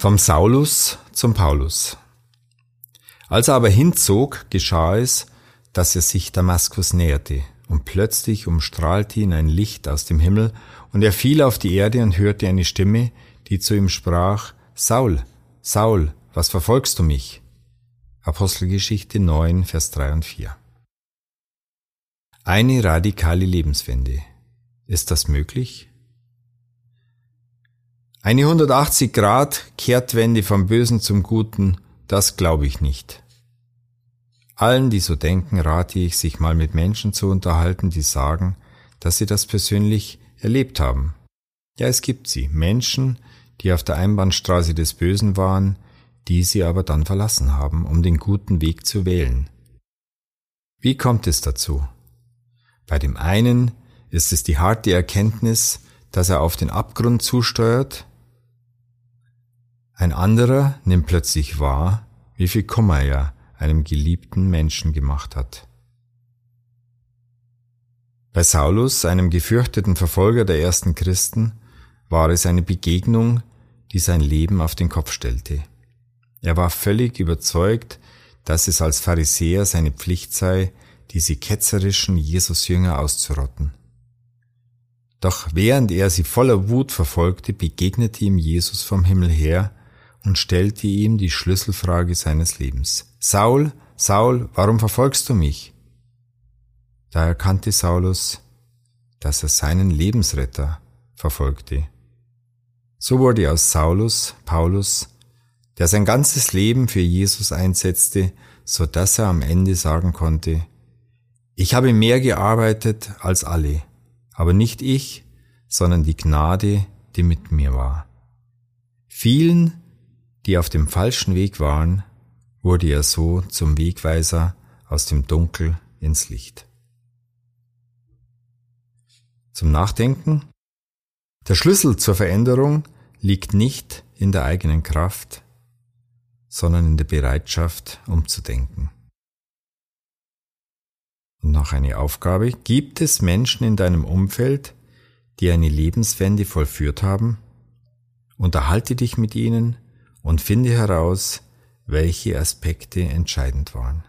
Vom Saulus zum Paulus. Als er aber hinzog, geschah es, dass er sich Damaskus näherte, und plötzlich umstrahlte ihn ein Licht aus dem Himmel, und er fiel auf die Erde und hörte eine Stimme, die zu ihm sprach, Saul, Saul, was verfolgst du mich? Apostelgeschichte 9, Vers 3 und 4. Eine radikale Lebenswende. Ist das möglich? Eine 180 Grad Kehrtwende vom Bösen zum Guten, das glaube ich nicht. Allen, die so denken, rate ich, sich mal mit Menschen zu unterhalten, die sagen, dass sie das persönlich erlebt haben. Ja, es gibt sie, Menschen, die auf der Einbahnstraße des Bösen waren, die sie aber dann verlassen haben, um den guten Weg zu wählen. Wie kommt es dazu? Bei dem einen ist es die harte Erkenntnis, dass er auf den Abgrund zusteuert, ein anderer nimmt plötzlich wahr, wie viel Kummer er einem geliebten Menschen gemacht hat. Bei Saulus, einem gefürchteten Verfolger der ersten Christen, war es eine Begegnung, die sein Leben auf den Kopf stellte. Er war völlig überzeugt, dass es als Pharisäer seine Pflicht sei, diese ketzerischen Jesusjünger auszurotten. Doch während er sie voller Wut verfolgte, begegnete ihm Jesus vom Himmel her und stellte ihm die Schlüsselfrage seines Lebens. Saul, Saul, warum verfolgst du mich? Da erkannte Saulus, dass er seinen Lebensretter verfolgte. So wurde aus Saulus Paulus, der sein ganzes Leben für Jesus einsetzte, so dass er am Ende sagen konnte, ich habe mehr gearbeitet als alle, aber nicht ich, sondern die Gnade, die mit mir war. Vielen die auf dem falschen Weg waren, wurde er so zum Wegweiser aus dem Dunkel ins Licht. Zum Nachdenken. Der Schlüssel zur Veränderung liegt nicht in der eigenen Kraft, sondern in der Bereitschaft, umzudenken. Und noch eine Aufgabe. Gibt es Menschen in deinem Umfeld, die eine Lebenswende vollführt haben? Unterhalte dich mit ihnen und finde heraus, welche Aspekte entscheidend waren.